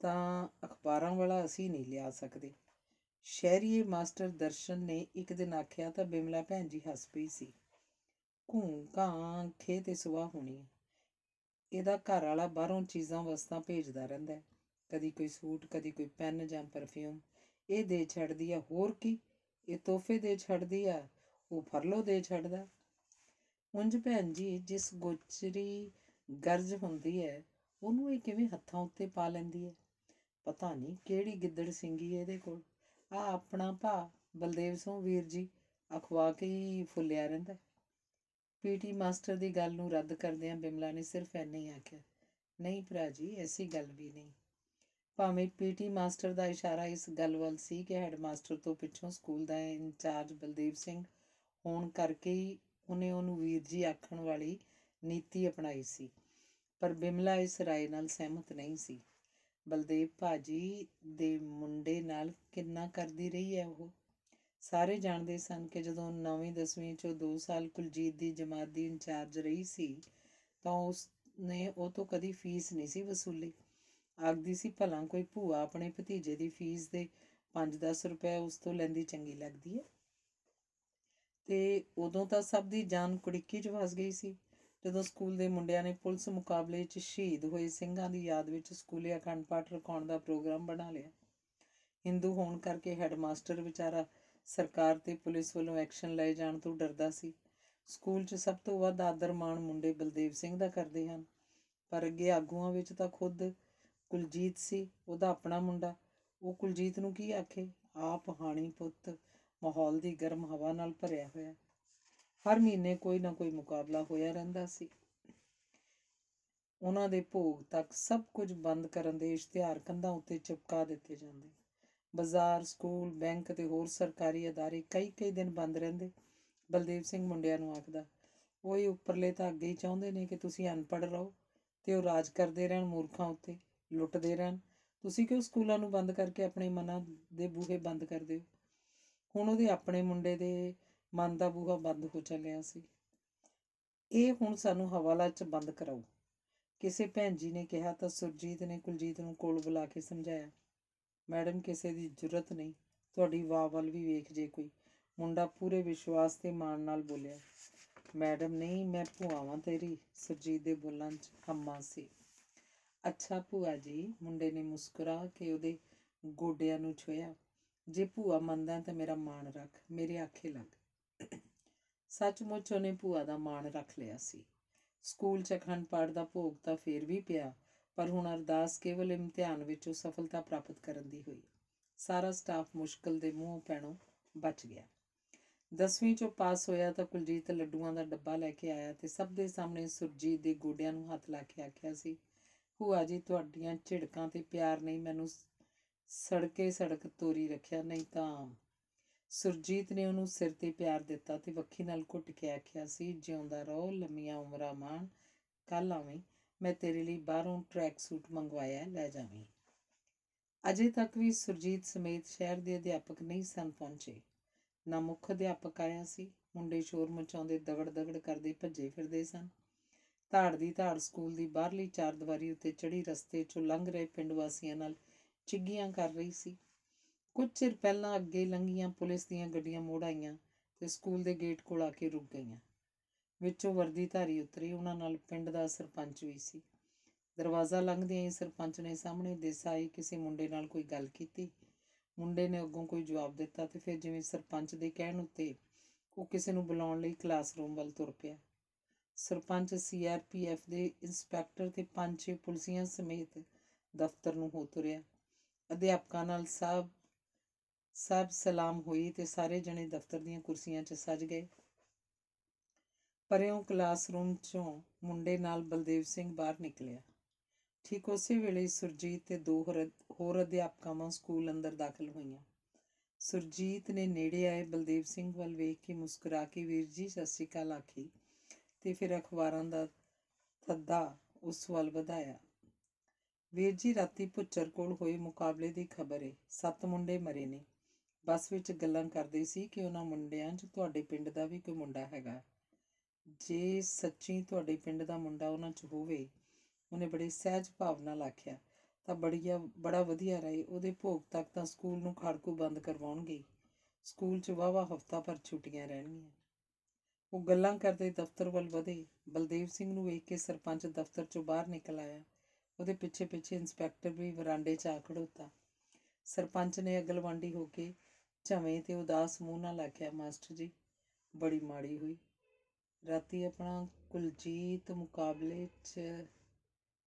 ਤਾਂ ਅਖਬਾਰਾਂ ਵਾਲਾ ਅਸੀਂ ਨਹੀਂ ਲਿਆ ਸਕਦੇ। ਸ਼ਹਿਰੀਏ ਮਾਸਟਰ ਦਰਸ਼ਨ ਨੇ ਇੱਕ ਦਿਨ ਆਖਿਆ, ਤਾਂ ਬਿਮਲਾ ਭੈਣ ਜੀ ਹੱਸ ਪਈ ਸੀ। ਘੂੰਘਾਂ ਖੇ ਤੇ ਸੁਆ ਹੋਣੀ ਹੈ। ਇਹਦਾ ਘਰ ਵਾਲਾ ਬਾਹਰੋਂ ਚੀਜ਼ਾਂ, ਵਸਤਾਂ ਭੇਜਦਾ ਰਹਿੰਦਾ ਹੈ। ਕਦੀ ਕੋਈ ਸੂਟ, ਕਦੀ ਕੋਈ ਪੈਨ ਜਾਂ ਪਰਫਿਊਮ ਇਹ ਦੇ ਛੱਡਦੀ ਆ ਹੋਰ ਕੀ? ਇਹ ਤੋਹਫੇ ਦੇ ਛੱਡਦੀ ਆ ਉਹ ਫਰਲੋ ਦੇ ਛੱਡਦਾ ਉਂਝ ਭੈਣ ਜੀ, ਜਿਸ ਗੋਚਰੀ ਗਰਜ ਹੁੰਦੀ ਹੈ, ਉਹਨੂੰ ਇਹ ਕਿਵੇਂ ਹੱਥਾਂ ਉੱਤੇ ਪਾ ਲੈਂਦੀ ਹੈ? ਪਤਾ ਨਹੀਂ ਕਿਹੜੀ ਗਿੱਦੜ ਸਿੰਗੀ ਹੈ ਇਹਦੇ ਕੋਲ। ਆ ਆਪਣਾ ਭਾ ਬਲਦੇਵ ਸਿੰਘ ਵੀਰ ਜੀ, ਅਖਵਾ ਕੇ ਹੀ ਫੁੱਲਿਆ ਰਹਿੰਦਾ ਪੀਟੀ ਮਾਸਟਰ ਦੀ ਗੱਲ ਨੂੰ ਰੱਦ ਕਰਦਿਆਂ ਬਿਮਲਾ ਨੇ ਸਿਰਫ ਐਨਾ ਹੀ ਆਖਿਆ, ਨਹੀਂ ਭਰਾ ਜੀ, ਐਸੀ ਗੱਲ ਵੀ ਨਹੀਂ। ਭਾਵੇਂ ਪੀਟੀ ਮਾਸਟਰ ਦਾ ਇਸ਼ਾਰਾ ਇਸ ਗੱਲ ਵੱਲ ਸੀ ਕਿ ਹੈਡਮਾਸਟਰ ਤੋਂ ਪਿੱਛੋਂ ਸਕੂਲ ਦਾ ਇੰਚਾਰਜ ਬਲਦੇਵ ਸਿੰਘ ਹੋਣ ਕਰਕੇ ਹੀ ਉਹਨੇ ਉਹਨੂੰ ਵੀਰ ਜੀ ਆਖਣ ਵਾਲੀ ਨੀਤੀ ਅਪਣਾਈ ਸੀ, ਪਰ ਬਿਮਲਾ ਇਸ ਰਾਏ ਨਾਲ ਸਹਿਮਤ ਨਹੀਂ ਸੀ। ਬਲਦੇਵ ਭਾਜੀ ਦੇ ਮੁੰਡੇ ਨਾਲ ਕਿੰਨਾ ਕਰਦੀ ਰਹੀ ਹੈ ਉਹ? ਸਾਰੇ ਜਾਣਦੇ ਸਨ ਕਿ ਜਦੋਂ 9ਵੀਂ 10ਵੀਂ ਚੋਂ 2 ਸਾਲ ਕੁਲਜੀਤ ਦੀ ਜਮਾਤ ਦੀ ਇੰਚਾਰਜ ਰਹੀ ਸੀ, ਤਾਂ ਉਸ ਨੇ ਉਹ ਤੋਂ ਕਦੀ ਫੀਸ ਨਹੀਂ ਸੀ ਵਸੂਲੀ। ਆਖਦੀ ਸੀ, ਭਲਾ ਕੋਈ ਭੂਆ ਆਪਣੇ ਭਤੀਜੇ ਦੀ ਫੀਸ ਦੇ 5-10 ਰੁਪਏ ਉਸ ਤੋਂ ਲੈਂਦੀ ਚੰਗੀ ਲੱਗਦੀ ਹੈ। ਤੇ ਉਦੋਂ ਤਾਂ ਸਭ ਦੀ ਜਾਨ ਕੁੜਿੱਕੀ 'ਚ ਫਸ ਗਈ ਸੀ। ਜਦੋਂ ਸਕੂਲ ਦੇ ਮੁੰਡਿਆਂ ਨੇ ਪੁਲਿਸ ਮੁਕਾਬਲੇ 'ਚ ਸ਼ਹੀਦ ਹੋਏ ਸਿੰਘਾਂ ਦੀ ਯਾਦ ਵਿੱਚ ਸਕੂਲੇ ਅਖੰਡ ਪਾਠ ਰਖਾਉਣ ਦਾ ਪ੍ਰੋਗਰਾਮ ਬਣਾ ਲਿਆ। ਹਿੰਦੂ ਹੋਣ ਕਰਕੇ ਹੈਡਮਾਸਟਰ ਵਿਚਾਰਾ ਸਰਕਾਰ ਤੇ ਪੁਲਿਸ ਵੱਲੋਂ ਐਕਸ਼ਨ ਲਏ ਜਾਣ ਤੋਂ ਡਰਦਾ ਸੀ। ਸਕੂਲ 'ਚ ਸਭ ਤੋਂ ਵੱਧ ਆਦਰ ਮਾਣ ਮੁੰਡੇ ਬਲਦੇਵ ਸਿੰਘ ਦਾ ਕਰਦੇ ਹਨ। ਪਰ ਅੱਗੇ ਆਗੂਆਂ ਵਿੱਚ ਤਾਂ ਖੁਦ ਕੁਲਜੀਤ ਸੀ, ਉਹਦਾ ਆਪਣਾ ਮੁੰਡਾ। ਉਹ ਕੁਲਜੀਤ ਨੂੰ ਕੀ ਆਖੇ? ਆਪ ਹਾਣੀ ਪੁੱਤ ਮਾਹੌਲ ਦੀ ਗਰਮ ਹਵਾ ਨਾਲ ਭਰਿਆ ਹੋਇਆ। ਹਰ ਮਹੀਨੇ ਕੋਈ ਨਾ ਕੋਈ ਮੁਕਾਬਲਾ ਹੋਇਆ ਰਹਿੰਦਾ ਸੀ। ਉਹਨਾਂ ਦੇ ਭੋਗ ਤੱਕ ਸਭ ਕੁਝ ਬੰਦ ਕਰਨ ਦੇ ਇਸ਼ਤਿਹਾਰ ਕੰਧਾਂ ਉੱਤੇ ਚਿਪਕਾ ਦਿੱਤੇ ਜਾਂਦੇ। ਬਾਜ਼ਾਰ, ਸਕੂਲ, ਬੈਂਕ ਤੇ ਹੋਰ ਸਰਕਾਰੀ ਅਦਾਰੇ ਕਈ ਕਈ ਦਿਨ ਬੰਦ ਰਹਿੰਦੇ। ਬਲਦੇਵ ਸਿੰਘ ਮੁੰਡਿਆਂ ਨੂੰ ਆਖਦਾ ਉਹ ਹੀ ਉੱਪਰਲੇ ਤਾਂ ਅੱਗੇ ਹੀ ਚਾਹੁੰਦੇ ਨੇ ਕਿ ਤੁਸੀਂ ਅਨਪੜ੍ਹ ਰਹੋ ਤੇ ਉਹ ਰਾਜ ਕਰਦੇ ਰਹਿਣ ਮੂਰਖਾਂ ਉੱਤੇ, ਲੁੱਟਦੇ ਰਹਿਣ। ਤੁਸੀਂ ਕਿਉਂ ਸਕੂਲਾਂ ਨੂੰ ਬੰਦ ਕਰਕੇ ਆਪਣੇ ਮਨਾਂ ਦੇ ਬੂਹੇ ਬੰਦ ਕਰਦੇ ਹੋ? ਹੁਣ ਉਹਦੇ ਆਪਣੇ ਮੁੰਡੇ ਦੇ ਮਨ ਦਾ ਬੂਹਾ ਬੰਦ ਹੋ ਚੱਲਿਆ ਸੀ। ਇਹ ਹੁਣ ਸਾਨੂੰ ਹਵਾਲਾ 'ਚ ਬੰਦ ਕਰਾਓ ਕਿਸੇ ਭੈਣ ਜੀ ਨੇ ਕਿਹਾ ਤਾਂ ਸੁਰਜੀਤ ਨੇ ਕੁਲਜੀਤ ਨੂੰ ਕੋਲ ਬੁਲਾ ਕੇ ਸਮਝਾਇਆ ਮੈਡਮ, ਕਿਸੇ ਦੀ ਜ਼ਰੂਰਤ ਨਹੀਂ। ਤੁਹਾਡੀ ਵਾਹ ਵੱਲ ਵੀ ਵੇਖ ਜੇ ਕੋਈ। ਮੁੰਡਾ ਪੂਰੇ ਵਿਸ਼ਵਾਸ ਤੇ ਮਾਣ ਨਾਲ ਬੋਲਿਆ, ਮੈਡਮ, ਨਹੀਂ, ਮੈਂ ਭੂਆਵਾਂ ਤੇਰੀ, ਸੁਰਜੀਤ ਦੇ ਬੋਲਾਂ 'ਚ ਹੰਮਾ ਸੀ। ਅੱਛਾ ਭੂਆ ਜੀ। ਮੁੰਡੇ ਨੇ ਮੁਸਕਰਾ ਕੇ ਉਹਦੇ ਗੋਡਿਆਂ ਨੂੰ ਛੋਇਆ ਜੇ ਭੂਆ ਮੰਨਦਾ ਤਾਂ ਮੇਰਾ ਮਾਣ ਰੱਖ, ਮੇਰੇ ਆਖੇ ਲੱਗ। ਸੱਚਮੁੱਚ ਉਹਨੇ ਭੂਆ ਦਾ ਮਾਣ ਰੱਖ ਲਿਆ ਸੀ। ਸਕੂਲ ਚ ਅਖੰਡ ਪਾਠ ਦਾ ਭੋਗ ਤਾਂ ਫੇਰ ਵੀ ਪਿਆ। ਪਰ ਹੁਣ ਅਰਦਾਸ ਕੇਵਲ ਇਮਤਿਹਾਨ ਵਿੱਚੋਂ ਸਫਲਤਾ ਪ੍ਰਾਪਤ ਕਰਨ ਦੀ ਹੋਈ। ਸਾਰਾ ਸਟਾਫ ਮੁਸ਼ਕਲ ਦੇ ਮੂੰਹ ਪੈਣੋਂ ਬਚ ਗਿਆ। ਦਸਵੀਂ ਚੋਂ ਪਾਸ ਹੋਇਆ ਤਾਂ ਕੁਲਜੀਤ ਲੱਡੂਆਂ ਦਾ ਡੱਬਾ ਲੈ ਕੇ ਆਇਆ ਤੇ ਸਭ ਦੇ ਸਾਹਮਣੇ ਸੁਰਜੀਤ ਦੇ ਗੋਡਿਆਂ ਨੂੰ ਹੱਥ ਲਾ ਕੇ ਆਖਿਆ ਸੀ, ਭੂਆ ਜੀ, ਤੁਹਾਡੀਆਂ ਝਿੜਕਾਂ ਤੇ ਪਿਆਰ ਨਹੀਂ, ਮੈਨੂੰ ਸੜਕੇ ਸੜਕ ਤੋਰੀ ਰੱਖਿਆ, ਨਹੀਂ ਤਾਂ ਸੁਰਜੀਤ ਨੇ ਉਹਨੂੰ ਸਿਰ ਤੇ ਪਿਆਰ ਦਿੱਤਾ ਤੇ ਵੱਖੀ ਨਾਲ ਘੁੱਟ ਕੇ ਆਖਿਆ ਸੀ, ਜਿਉਂਦਾ ਰਹੋ, ਲੰਮੀਆਂ ਉਮਰਾਂ ਮਾਣ ਕੱਲ ਆਵੇਂ। ਮੈਂ ਤੇਰੇ ਲਈ ਬਾਹਰੋਂ ਟਰੈਕ ਸੂਟ ਮੰਗਵਾਇਆ, ਲੈ ਜਾਵੀਂ। ਅਜੇ ਤੱਕ ਵੀ ਸੁਰਜੀਤ ਸਮੇਤ ਸ਼ਹਿਰ ਦੇ ਅਧਿਆਪਕ ਨਹੀਂ ਸਨ ਪਹੁੰਚੇ। ਨਾ ਮੁੱਖ ਅਧਿਆਪਕ ਆਇਆ ਸੀ, ਮੁੰਡੇ ਸ਼ੋਰ ਮਚਾਉਂਦੇ ਦਗੜ ਦਗੜ ਕਰਦੇ ਭੱਜੇ ਫਿਰਦੇ ਸਨ। ਧਾੜ ਦੀ ਧਾੜ ਸਕੂਲ ਦੀ ਬਾਹਰਲੀ ਚਾਰਦੀਵਾਰੀ ਉੱਤੇ ਚੜੀ ਰਸਤੇ 'ਚੋਂ ਲੰਘ ਰਹੇ ਪਿੰਡ ਵਾਸੀਆਂ ਨਾਲ ਚਿੱਗੀਆਂ ਕਰ ਰਹੀ ਸੀ। ਕੁਝ ਚਿਰ ਪਹਿਲਾਂ ਅੱਗੇ ਲੰਘੀਆਂ ਪੁਲਿਸ ਦੀਆਂ ਗੱਡੀਆਂ ਮੋੜ ਆਈਆਂ ਤੇ ਸਕੂਲ ਦੇ ਗੇਟ ਕੋਲ ਆ ਕੇ ਰੁਕ ਗਈਆਂ। ਵਿੱਚੋਂ ਵਰਦੀਧਾਰੀ ਉਤਰੇ। ਉਹਨਾਂ ਨਾਲ ਪਿੰਡ ਦਾ ਸਰਪੰਚ ਵੀ ਸੀ। ਦਰਵਾਜ਼ਾ ਲੰਘਦਿਆਂ ਹੀ ਸਰਪੰਚ ਨੇ ਸਾਹਮਣੇ ਦਿਸ ਆਈ ਕਿਸੇ ਮੁੰਡੇ ਨਾਲ ਕੋਈ ਗੱਲ ਕੀਤੀ। ਮੁੰਡੇ ਨੇ ਅੱਗੋਂ ਕੋਈ ਜਵਾਬ ਦਿੱਤਾ ਤੇ ਫਿਰ ਜਿਵੇਂ ਸਰਪੰਚ ਦੇ ਕਹਿਣ ਉੱਤੇ ਉਹ ਕਿਸੇ ਨੂੰ ਬੁਲਾਉਣ ਲਈ ਕਲਾਸਰੂਮ ਵੱਲ ਤੁਰ ਪਿਆ। ਸਰਪੰਚ ਸੀਆਰਪੀਐਫ ਦੇ ਇੰਸਪੈਕਟਰ ਤੇ ਪੰਜ ਛੇ ਪੁਲਿਸੀਆਂ ਸਮੇਤ ਦਫ਼ਤਰ ਨੂੰ ਹੋ ਤੁਰਿਆ। ਅਧਿਆਪਕਾਂ ਨਾਲ ਸਭ ਸਭ ਸਲਾਮ ਹੋਈ ਤੇ ਸਾਰੇ ਜਣੇ ਦਫ਼ਤਰ ਦੀਆਂ ਕੁਰਸੀਆਂ 'ਚ ਸੱਜ ਗਏ। ਪਰਿਓਂ ਕਲਾਸਰੂਮ 'ਚੋਂ ਮੁੰਡੇ ਨਾਲ ਬਲਦੇਵ ਸਿੰਘ ਬਾਹਰ ਨਿਕਲਿਆ। ਠੀਕ ਉਸੇ ਵੇਲੇ ਹੀ ਸੁਰਜੀਤ ਤੇ ਦੋ ਹੋਰ- ਹੋਰ ਅਧਿਆਪਕਾਂ ਵਾਂ ਸਕੂਲ ਅੰਦਰ ਦਾਖਲ ਹੋਈਆਂ। ਸੁਰਜੀਤ ਨੇ ਨੇੜੇ ਆਏ ਬਲਦੇਵ ਸਿੰਘ ਵੱਲ ਵੇਖ ਕੇ ਮੁਸਕਰਾ ਕੇ, ਵੀਰ ਜੀ, ਸਤਿ ਸ਼੍ਰੀ ਅਕਾਲ, ਆਖੀ ਤੇ ਫਿਰ ਅਖਬਾਰਾਂ ਦਾ ਥੱਦਾ ਉਸ ਵੱਲ ਵਧਾਇਆ। ਵੀਰ ਜੀ, ਰਾਤੀ ਪੁੱਚਰ ਕੋਲ ਹੋਏ ਮੁਕਾਬਲੇ ਦੀ ਖਬਰ ਏ। ਸੱਤ ਮੁੰਡੇ ਮਰੇ ਨੇ। ਬੱਸ ਵਿੱਚ ਗੱਲਾਂ ਕਰਦੇ ਸੀ ਕਿ ਉਹਨਾਂ ਮੁੰਡਿਆਂ 'ਚ ਤੁਹਾਡੇ ਪਿੰਡ ਦਾ ਵੀ ਕੋਈ ਮੁੰਡਾ ਹੈਗਾ। ਜੇ ਸੱਚੀ ਤੁਹਾਡੇ ਪਿੰਡ ਦਾ ਮੁੰਡਾ ਉਹਨਾਂ 'ਚ ਹੋਵੇ, ਉਹਨੇ ਬੜੇ ਸਹਿਜ ਭਾਵ ਨਾਲ ਆਖਿਆ, ਤਾਂ ਬੜੀਆ, ਬੜਾ ਵਧੀਆ ਰਹੇ ਉਹਦੇ ਭੋਗ ਤੱਕ ਤਾਂ ਸਕੂਲ ਨੂੰ ਖਾੜਕੂ ਬੰਦ ਕਰਵਾਉਣਗੇ। ਸਕੂਲ 'ਚ ਵਾਵਾ ਹਫਤਾ ਭਰ ਛੁੱਟੀਆਂ ਰਹਿਣਗੀਆਂ। ਉਹ ਗੱਲਾਂ ਕਰਦੇ ਦਫ਼ਤਰ ਵੱਲ ਵਧੇ। ਬਲਦੇਵ ਸਿੰਘ ਨੂੰ ਵੇਖ ਕੇ ਸਰਪੰਚ ਦਫ਼ਤਰ 'ਚੋਂ ਬਾਹਰ ਨਿਕਲ ਆਇਆ। ਉਹਦੇ ਪਿੱਛੇ ਪਿੱਛੇ ਇੰਸਪੈਕਟਰ ਵੀ ਵਰਾਂਡੇ 'ਚ ਆ ਖੜੋਤਾ। ਸਰਪੰਚ ਨੇ ਅਗਲਵਾਂਡੀ ਹੋ ਕੇ ਝਵੇਂ ਤੇ ਉਦਾਸ ਮੂੰਹ ਨਾਲ ਆਖਿਆ, ਮਾਸਟਰ ਜੀ, ਬੜੀ ਮਾੜੀ ਹੋਈ। ਰਾਤੀ ਆਪਣਾ ਕੁਲਜੀਤ ਮੁਕਾਬਲੇ 'ਚ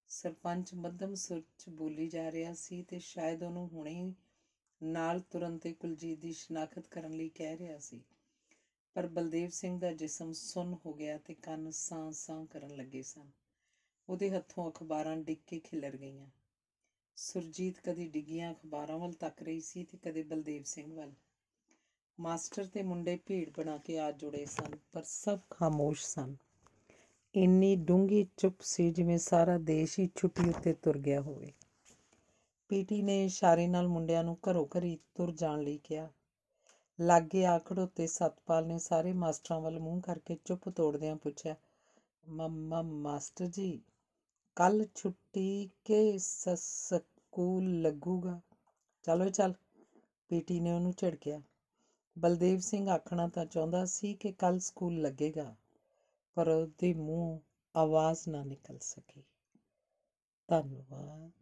ਸਰਪੰਚ ਮੱਧਮ ਸੁਰ 'ਚ ਬੋਲੀ ਜਾ ਰਿਹਾ ਸੀ ਤੇ ਸ਼ਾਇਦ ਉਹਨੂੰ ਹੁਣੇ ਹੀ ਨਾਲ ਤੁਰਨ ਤੇ ਕੁਲਜੀਤ ਦੀ ਸ਼ਨਾਖਤ ਕਰਨ ਲਈ ਕਹਿ ਰਿਹਾ ਸੀ। ਪਰ ਬਲਦੇਵ ਸਿੰਘ ਦਾ ਜਿਸਮ ਸੁੰਨ ਹੋ ਗਿਆ ਤੇ ਕੰਨ ਸਾਂ ਸਾਂ ਕਰਨ ਲੱਗੇ ਸਨ। ਉਹਦੇ ਹੱਥੋਂ ਅਖਬਾਰਾਂ ਡਿੱਗ ਕੇ ਖਿਲਰ ਗਈਆਂ। ਸੁਰਜੀਤ ਕਦੀ ਡਿੱਗੀਆਂ ਅਖਬਾਰਾਂ ਵੱਲ ਤੱਕ ਰਹੀ ਸੀ ਤੇ ਕਦੇ ਬਲਦੇਵ ਸਿੰਘ ਵੱਲ। ਮਾਸਟਰ ਤੇ ਮੁੰਡੇ ਭੀੜ ਬਣਾ ਕੇ ਆ ਜੁੜੇ ਸਨ, ਪਰ ਸਭ ਖਾਮੋਸ਼ ਸਨ। ਇੰਨੀ ਡੂੰਘੀ ਚੁੱਪ ਸੀ ਜਿਵੇਂ ਸਾਰਾ ਦੇਸ਼ ਹੀ ਛੁੱਟੀ ਉੱਤੇ ਤੁਰ ਗਿਆ ਹੋਵੇ। ਪੀਟੀ ਨੇ ਇਸ਼ਾਰੇ ਨਾਲ ਮੁੰਡਿਆਂ ਨੂੰ ਘਰੋਂ ਘਰੀ ਤੁਰ ਜਾਣ ਲਈ ਕਿਹਾ। ਲਾਗੇ ਆਕੜ ਉੱਤੇ ਸਤਪਾਲ ਨੇ ਸਾਰੇ ਮਾਸਟਰਾਂ ਵੱਲ ਮੂੰਹ ਕਰਕੇ ਚੁੱਪ ਤੋੜਦਿਆਂ ਪੁੱਛਿਆ, ਮੰਮਾ, ਮਾਸਟਰ ਜੀ ਕੱਲ ਛੁੱਟੀ ਕੇ ਸ- ਸਕੂਲ ਲੱਗੂਗਾ? ਚਲੋ ਚੱਲ ਪੀਟੀ ਨੇ ਉਹਨੂੰ ਝਿੜਕਿਆ। ਬਲਦੇਵ ਸਿੰਘ ਆਖਣਾ ਤਾਂ ਚਾਹੁੰਦਾ ਸੀ ਕਿ ਕੱਲ ਸਕੂਲ ਲੱਗੇਗਾ, ਪਰ ਉਹਦੇ ਮੂੰਹੋਂ ਆਵਾਜ਼ ਨਾ ਨਿਕਲ ਸਕੀ। ਧੰਨਵਾਦ।